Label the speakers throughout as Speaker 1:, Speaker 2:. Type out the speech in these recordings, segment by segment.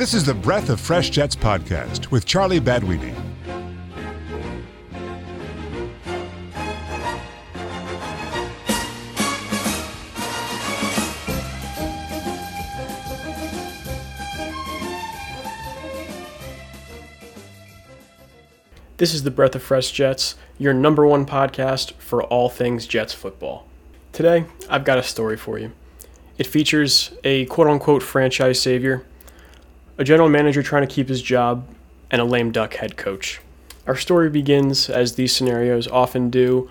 Speaker 1: This is the Breath of Fresh Jets podcast with Charlie Badweedy.
Speaker 2: This is the Breath of Fresh Jets, your number one podcast for all things Jets football. Today, I've got a story for you. It features a quote unquote franchise savior, a general manager trying to keep his job, and a lame duck head coach. Our story begins, as these scenarios often do,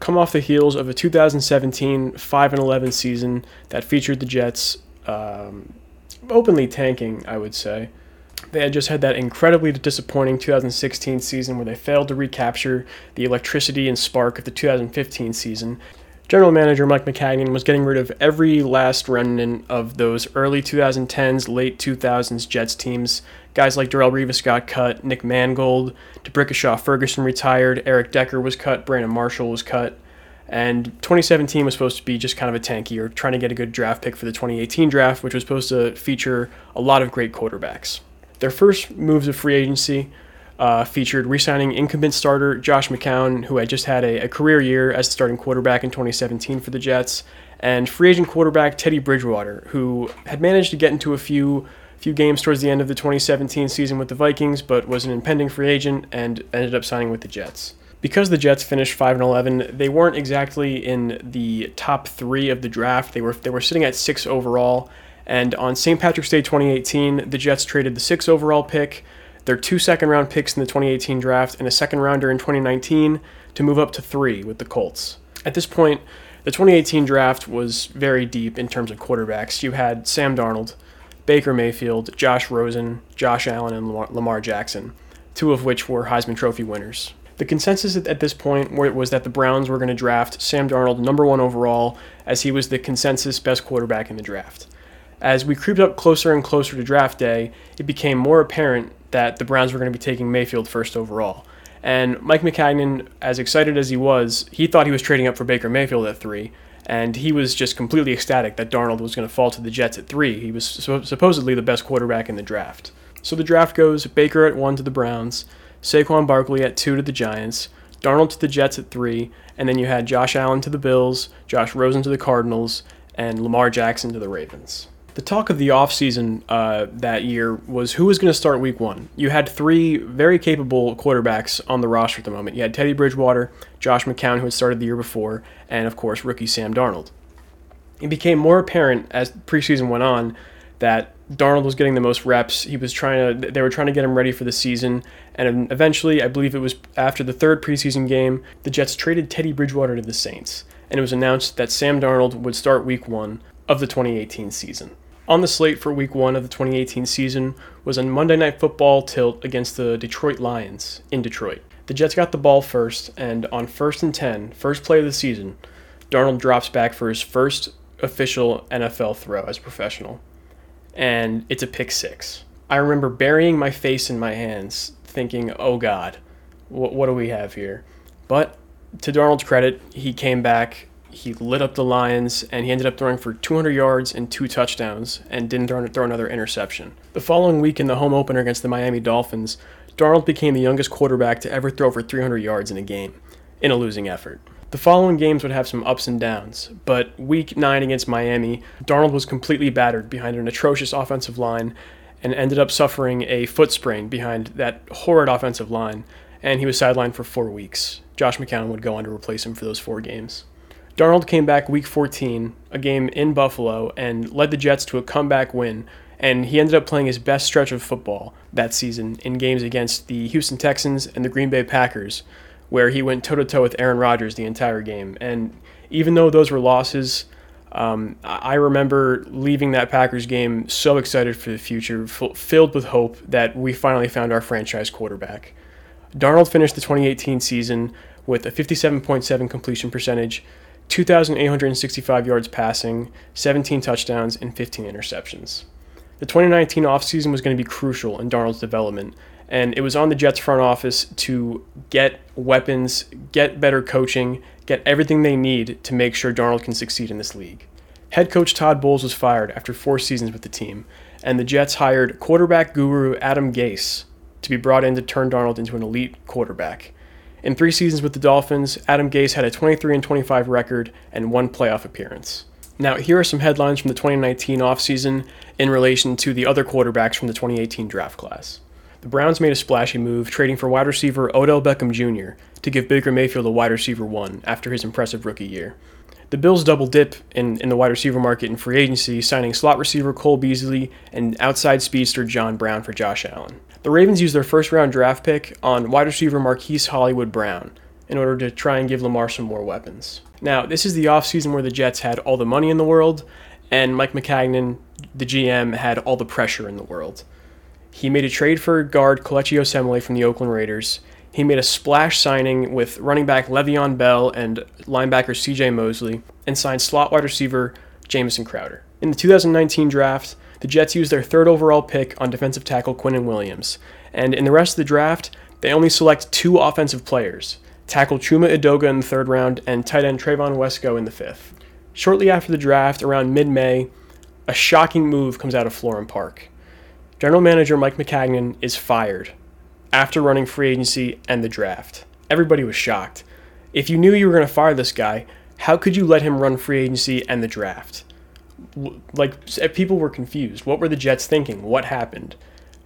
Speaker 2: come off the heels of a 2017 5 11 season that featured the Jets um, openly tanking, I would say. They had just had that incredibly disappointing 2016 season where they failed to recapture the electricity and spark of the 2015 season. General manager Mike Maccagnan was getting rid of every last remnant of those early 2010s, late 2000s Jets teams. Guys like Darrelle Revis got cut, Nick Mangold, D'Brickashaw Ferguson retired, Eric Decker was cut, Brandon Marshall was cut. And 2017 was supposed to be just kind of a tanky or trying to get a good draft pick for the 2018 draft, which was supposed to feature a lot of great quarterbacks. Their first moves of free agency uh, featured re signing incumbent starter Josh McCown, who had just had a, a, career year as the starting quarterback in 2017 for the Jets, and free agent quarterback Teddy Bridgewater, who had managed to get into a few few games towards the end of the 2017 season with the Vikings, but was an impending free agent and ended up signing with the Jets. Because the Jets finished 5 and 11, they weren't exactly in the top 3 of the draft. They were they were sitting at 6 overall and on St. Patrick's Day 2018, the Jets traded the six overall pick, their two second round picks in the 2018 draft, and a second rounder in 2019 to move up to three with the Colts. At this point, the 2018 draft was very deep in terms of quarterbacks. You had Sam Darnold, Baker Mayfield, Josh Rosen, Josh Allen, and Lamar Jackson, two of which were Heisman Trophy winners. The consensus at this point was that the Browns were going to draft Sam Darnold number one overall, as he was the consensus best quarterback in the draft. As we creeped up closer and closer to draft day, it became more apparent that the Browns were going to be taking Mayfield first overall. And Mike Maccagnan, as excited as he was, he thought he was trading up for Baker Mayfield at three, and he was just completely ecstatic that Darnold was going to fall to the Jets at three. He was supposedly the best quarterback in the draft. So the draft goes Baker at one to the Browns, Saquon Barkley at two to the Giants, Darnold to the Jets at three, and then you had Josh Allen to the Bills, Josh Rosen to the Cardinals, and Lamar Jackson to the Ravens. The talk of the offseason uh, that year was who was going to start week one. You had three very capable quarterbacks on the roster at the moment. You had Teddy Bridgewater, Josh McCown, who had started the year before, and of course, rookie Sam Darnold. It became more apparent as preseason went on that Darnold was getting the most reps. He was trying to, they were trying to get him ready for the season. And eventually, I believe it was after the third preseason game, the Jets traded Teddy Bridgewater to the Saints. And it was announced that Sam Darnold would start week one of the 2018 season. On the slate for week one of the 2018 season was a Monday Night Football tilt against the Detroit Lions in Detroit. The Jets got the ball first, and on first and 10, first play of the season, Darnold drops back for his first official NFL throw as a professional. And it's a pick six. I remember burying my face in my hands, thinking, oh God, what, what do we have here? But to Darnold's credit, he came back he lit up the Lions, and he ended up throwing for 200 yards and two touchdowns, and didn't throw, another interception. The following week in the home opener against the Miami Dolphins, Darnold became the youngest quarterback to ever throw for 300 yards in a game, in a losing effort. The following games would have some ups and downs, but week 9 against Miami, Darnold was completely battered behind an atrocious offensive line and ended up suffering a foot sprain behind that horrid offensive line, and he was sidelined for four weeks. Josh McCown would go on to replace him for those four games. Darnold came back week 14, a game in Buffalo, and led the Jets to a comeback win. And he ended up playing his best stretch of football that season in games against the Houston Texans and the Green Bay Packers, where he went toe to toe with Aaron Rodgers the entire game. And even though those were losses, um, I remember leaving that Packers game so excited for the future, f- filled with hope that we finally found our franchise quarterback. Darnold finished the 2018 season with a 57.7 completion percentage, 2,865 yards passing, 17 touchdowns, and 15 interceptions. The 2019 offseason was going to be crucial in Darnold's development, and it was on the Jets front office to get weapons, get better coaching, get everything they need to make sure Darnold can succeed in this league. Head coach Todd Bowles was fired after four seasons with the team, and the Jets hired quarterback guru Adam Gase to be brought in to turn Darnold into an elite quarterback. In three seasons with the Dolphins, Adam Gase had a 23 and 25 record and one playoff appearance. Now, here are some headlines from the 2019 offseason in relation to the other quarterbacks from the 2018 draft class. The Browns made a splashy move, trading for wide receiver Odell Beckham Jr. to give Baker Mayfield a wide receiver one after his impressive rookie year. The Bills double dip in, in the wide receiver market in free agency, signing slot receiver Cole Beasley and outside speedster John Brown for Josh Allen. The Ravens used their first round draft pick on wide receiver Marquise Hollywood Brown in order to try and give Lamar some more weapons. Now, this is the offseason where the Jets had all the money in the world, and Mike Maccagnan, the GM, had all the pressure in the world. He made a trade for guard Kelechi Osemele from the Oakland Raiders. He made a splash signing with running back Le'Veon Bell and linebacker CJ Mosley, and signed slot wide receiver Jamison Crowder. In the 2019 draft, the Jets used their third overall pick on defensive tackle Quinnen Williams, and in the rest of the draft, they only select two offensive players tackle Chuma Edoga in the third round and tight end Trevon Wesco in the fifth. Shortly after the draft, around mid May, a shocking move comes out of Florham Park. General Manager Mike Maccagnan is fired after running free agency and the draft. Everybody was shocked. If you knew you were going to fire this guy, how could you let him run free agency and the draft? Like eh, people were confused. What were the Jets thinking? What happened?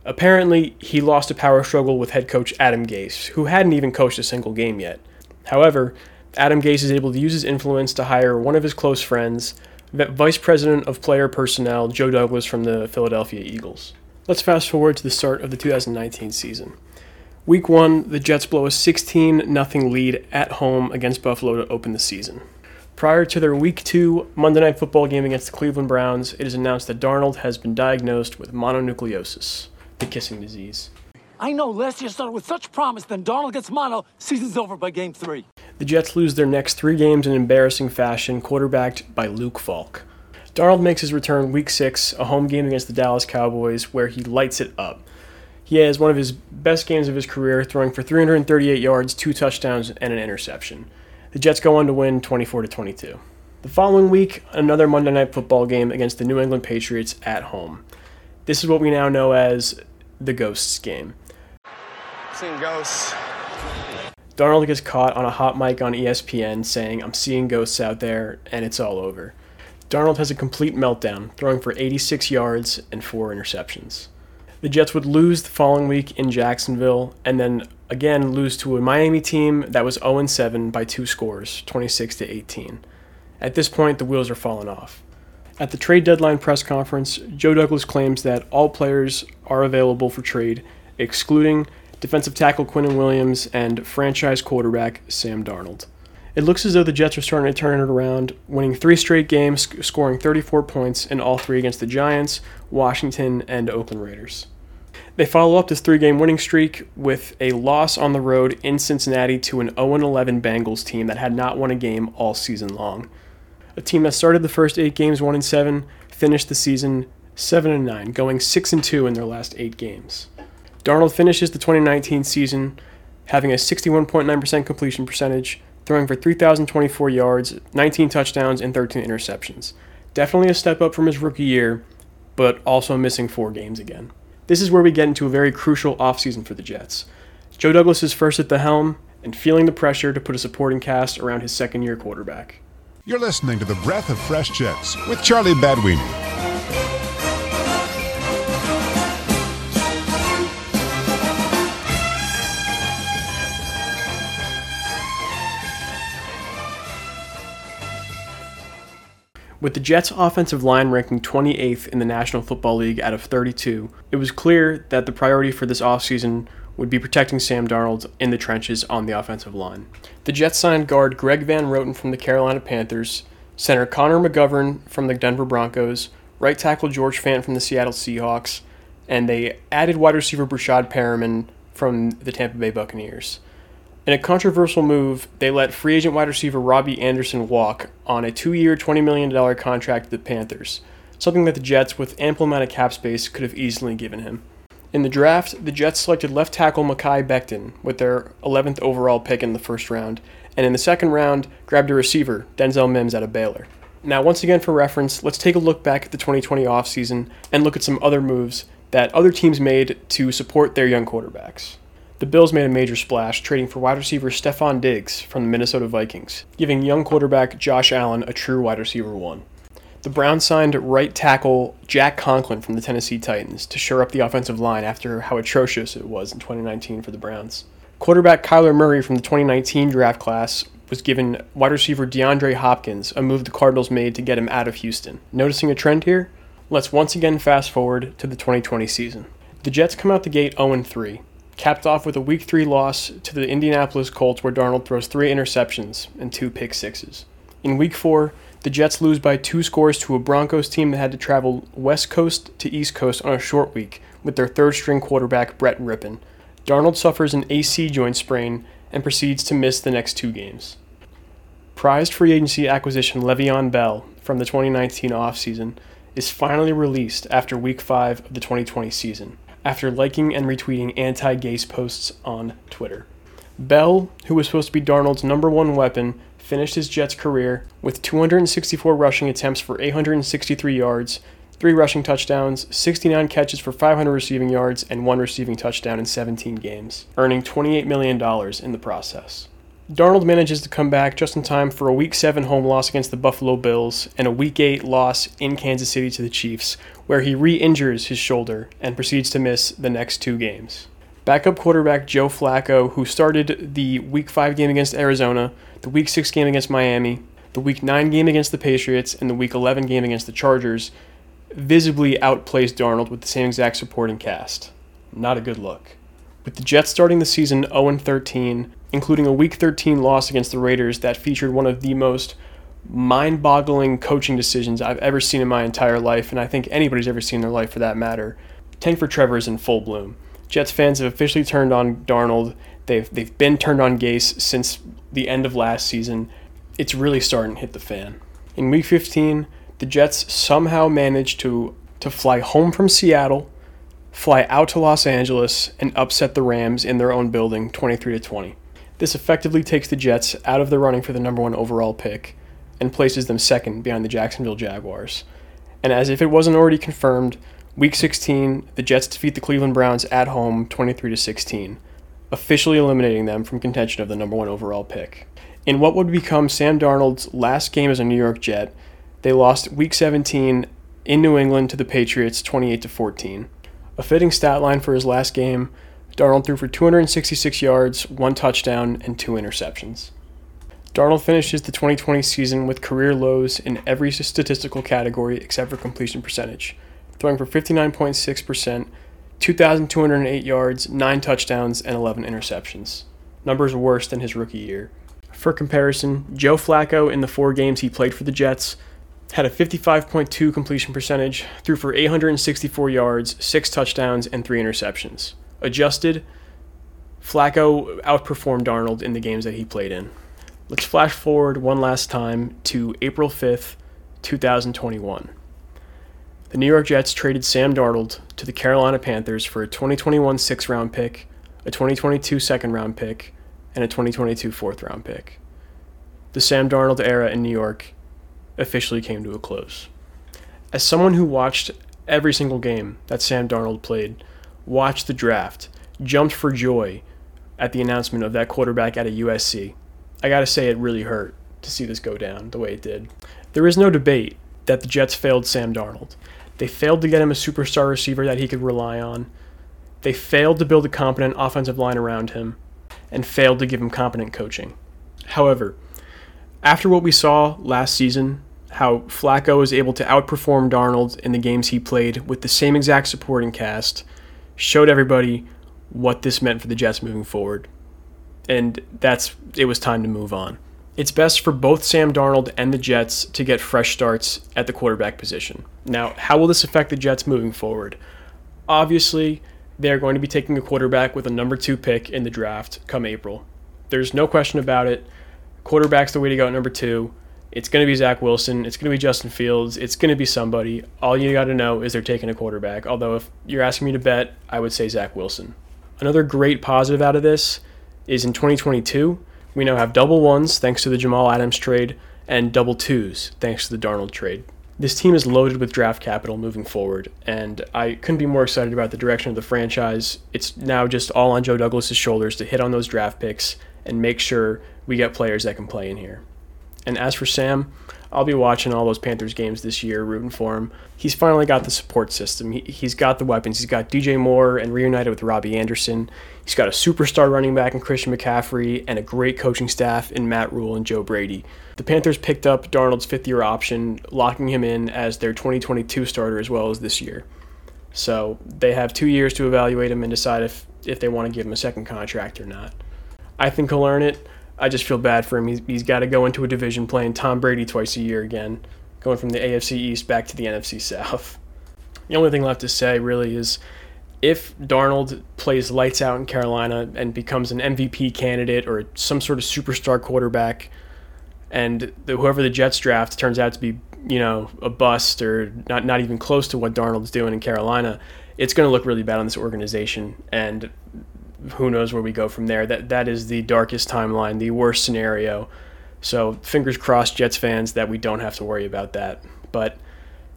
Speaker 2: Apparently, he lost a power struggle with head coach Adam Gase, who hadn't even coached a single game yet. However, Adam Gase is able to use his influence to hire one of his close friends, Vice President of Player Personnel Joe Douglas from the Philadelphia Eagles. Let's fast forward to the start of the 2019 season. Week 1, the Jets blow a 16 0 lead at home against Buffalo to open the season. Prior to their Week 2 Monday Night Football game against the Cleveland Browns, it is announced that Darnold has been diagnosed with mononucleosis, the kissing disease.
Speaker 3: I know last year started with such promise, then Darnold gets mono, season's over by game three.
Speaker 2: The Jets lose their next three games in embarrassing fashion, quarterbacked by Luke Falk. Darnold makes his return week six, a home game against the Dallas Cowboys, where he lights it up. He has one of his best games of his career, throwing for 338 yards, two touchdowns, and an interception. The Jets go on to win 24 to 22. The following week, another Monday Night Football game against the New England Patriots at home. This is what we now know as the Ghosts game.
Speaker 4: Seeing ghosts.
Speaker 2: Darnold gets caught on a hot mic on ESPN saying, I'm seeing ghosts out there, and it's all over. Darnold has a complete meltdown, throwing for 86 yards and four interceptions. The Jets would lose the following week in Jacksonville, and then again lose to a Miami team that was 0 7 by two scores, 26 to 18. At this point, the wheels are falling off. At the trade deadline press conference, Joe Douglas claims that all players are available for trade, excluding defensive tackle Quinnen Williams and franchise quarterback Sam Darnold. It looks as though the Jets are starting to turn it around, winning three straight games, scoring 34 points in all three against the Giants, Washington, and Oakland Raiders. They follow up this three game winning streak with a loss on the road in Cincinnati to an 0 11 Bengals team that had not won a game all season long. A team that started the first eight games 1 7, finished the season 7 9, going 6 2 in their last eight games. Darnold finishes the 2019 season having a 61.9% completion percentage, throwing for 3,024 yards, 19 touchdowns, and 13 interceptions. Definitely a step up from his rookie year, but also missing four games again. This is where we get into a very crucial offseason for the Jets. Joe Douglas is first at the helm and feeling the pressure to put a supporting cast around his second year quarterback.
Speaker 1: You're listening to The Breath of Fresh Jets with Charlie Badweeny.
Speaker 2: With the Jets' offensive line ranking 28th in the National Football League out of 32, it was clear that the priority for this offseason would be protecting Sam Darnold in the trenches on the offensive line. The Jets signed guard Greg Van Roten from the Carolina Panthers, center Connor McGovern from the Denver Broncos, right tackle George Fant from the Seattle Seahawks, and they added wide receiver Breshad Perriman from the Tampa Bay Buccaneers. In a controversial move, they let free agent wide receiver Robbie Anderson walk on a two year, $20 million contract to the Panthers, something that the Jets, with ample amount of cap space, could have easily given him. In the draft, the Jets selected left tackle Mekhi Becton with their 11th overall pick in the first round, and in the second round, grabbed a receiver, Denzel Mims, out of Baylor. Now, once again, for reference, let's take a look back at the 2020 offseason and look at some other moves that other teams made to support their young quarterbacks. The Bills made a major splash, trading for wide receiver Stefon Diggs from the Minnesota Vikings, giving young quarterback Josh Allen a true wide receiver one. The Browns signed right tackle Jack Conklin from the Tennessee Titans to shore up the offensive line after how atrocious it was in 2019 for the Browns. Quarterback Kyler Murray from the 2019 draft class was given wide receiver DeAndre Hopkins, a move the Cardinals made to get him out of Houston. Noticing a trend here? Let's once again fast forward to the 2020 season. The Jets come out the gate 0 3, capped off with a Week 3 loss to the Indianapolis Colts where Darnold throws three interceptions and two pick sixes. In Week 4, the Jets lose by two scores to a Broncos team that had to travel West Coast to East Coast on a short week with their third string quarterback Brett Rypien. Darnold suffers an AC joint sprain and proceeds to miss the next two games. Prized free agency acquisition Le'Veon Bell from the 2019 offseason is finally released after week 5 of the 2020 season, after liking and retweeting anti gay posts on Twitter. Bell, who was supposed to be Darnold's number one weapon, finished his Jets career with 264 rushing attempts for 863 yards, 3 rushing touchdowns, 69 catches for 500 receiving yards, and 1 receiving touchdown in 17 games, earning $28 million in the process. Darnold manages to come back just in time for a Week 7 home loss against the Buffalo Bills and a Week 8 loss in Kansas City to the Chiefs, where he re injures his shoulder and proceeds to miss the next two games. Backup quarterback Joe Flacco, who started the Week 5 game against Arizona, the Week 6 game against Miami, the Week 9 game against the Patriots, and the Week 11 game against the Chargers, visibly outplays Darnold with the same exact supporting cast. Not a good look. With the Jets starting the season 0 13, including a Week 13 loss against the Raiders that featured one of the most mind boggling coaching decisions I've ever seen in my entire life, and I think anybody's ever seen in their life for that matter. Tank for Trevor is in full bloom. Jets fans have officially turned on Darnold. They've, they've been turned on Gase since the end of last season. It's really starting to hit the fan. In Week 15, the Jets somehow managed to, to fly home from Seattle, fly out to Los Angeles, and upset the Rams in their own building 23 to 20. This effectively takes the Jets out of the running for the number one overall pick and places them second behind the Jacksonville Jaguars. And as if it wasn't already confirmed, Week 16, the Jets defeat the Cleveland Browns at home 23 to 16, officially eliminating them from contention of the number one overall pick. In what would become Sam Darnold's last game as a New York Jet, they lost Week 17 in New England to the Patriots 28 to 14. A fitting stat line for his last game Darnold threw for 266 yards, one touchdown, and two interceptions. Darnold finishes the 2020 season with career lows in every statistical category except for completion percentage, throwing for 59.6%, 2,208 yards, 9 touchdowns, and 11 interceptions. Numbers worse than his rookie year. For comparison, Joe Flacco in the four games he played for the Jets had a 55.2 completion percentage, threw for 864 yards, 6 touchdowns, and 3 interceptions adjusted, Flacco outperformed Darnold in the games that he played in. Let's flash forward one last time to April 5th, 2021. The New York Jets traded Sam Darnold to the Carolina Panthers for a 2021 sixth round pick, a 2022 second round pick, and a 2022 fourth round pick. The Sam Darnold era in New York officially came to a close. As someone who watched every single game that Sam Darnold played, watched the draft, jumped for joy at the announcement of that quarterback at a USC. I got to say, it really hurt to see this go down the way it did. There is no debate that the Jets failed Sam Darnold. They failed to get him a superstar receiver that he could rely on. They failed to build a competent offensive line around him and failed to give him competent coaching. However, after what we saw last season, how Flacco was able to outperform Darnold in the games he played with the same exact supporting cast, showed everybody what this meant for the Jets moving forward. And that's it was time to move on. It's best for both Sam Darnold and the Jets to get fresh starts at the quarterback position. Now, how will this affect the Jets moving forward? Obviously, they're going to be taking a quarterback with a number two pick in the draft come April. There's no question about it. Quarterback's the way to go at number two. It's going to be Zach Wilson. It's going to be Justin Fields. It's going to be somebody. All you got to know is they're taking a quarterback. Although, if you're asking me to bet, I would say Zach Wilson. Another great positive out of this is in 2022, we now have double ones thanks to the Jamal Adams trade, and double twos thanks to the Darnold trade. This team is loaded with draft capital moving forward, and I couldn't be more excited about the direction of the franchise. It's now just all on Joe Douglas's shoulders to hit on those draft picks and make sure we get players that can play in here. And as for Sam, I'll be watching all those Panthers games this year, rooting for him. He's finally got the support system. He, he's got the weapons. He's got DJ Moore and reunited with Robbie Anderson. He's got a superstar running back in Christian McCaffrey and a great coaching staff in Matt Rhule and Joe Brady. The Panthers picked up Darnold's fifth year option, locking him in as their 2022 starter as well as this year. So they have two years to evaluate him and decide if, if they want to give him a second contract or not. I think he'll earn it. I just feel bad for him. he's, he's got to go into a division playing Tom Brady twice a year again, going from the AFC East back to the NFC South. The only thing left to say really is if Darnold plays lights out in Carolina and becomes an MVP candidate or some sort of superstar quarterback, and the, whoever the Jets draft turns out to be, you know, a bust or not not even close to what Darnold's doing in Carolina, it's going to look really bad on this organization. And who knows where we go from there. That that is the darkest timeline, the worst scenario. So fingers crossed, Jets fans, that we don't have to worry about that. But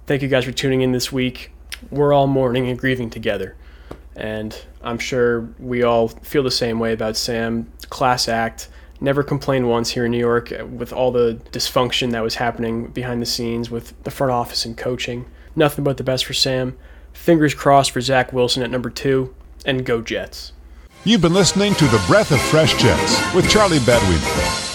Speaker 2: thank you guys for tuning in this week. We're all mourning and grieving together, and I'm sure we all feel the same way about Sam. Class act. Never complained once here in New York with all the dysfunction that was happening behind the scenes with the front office and coaching. Nothing but the best for Sam. Fingers crossed for Zach Wilson at number two, and go Jets.
Speaker 1: You've been listening to The Breath of Fresh Jets with Charlie Badweed.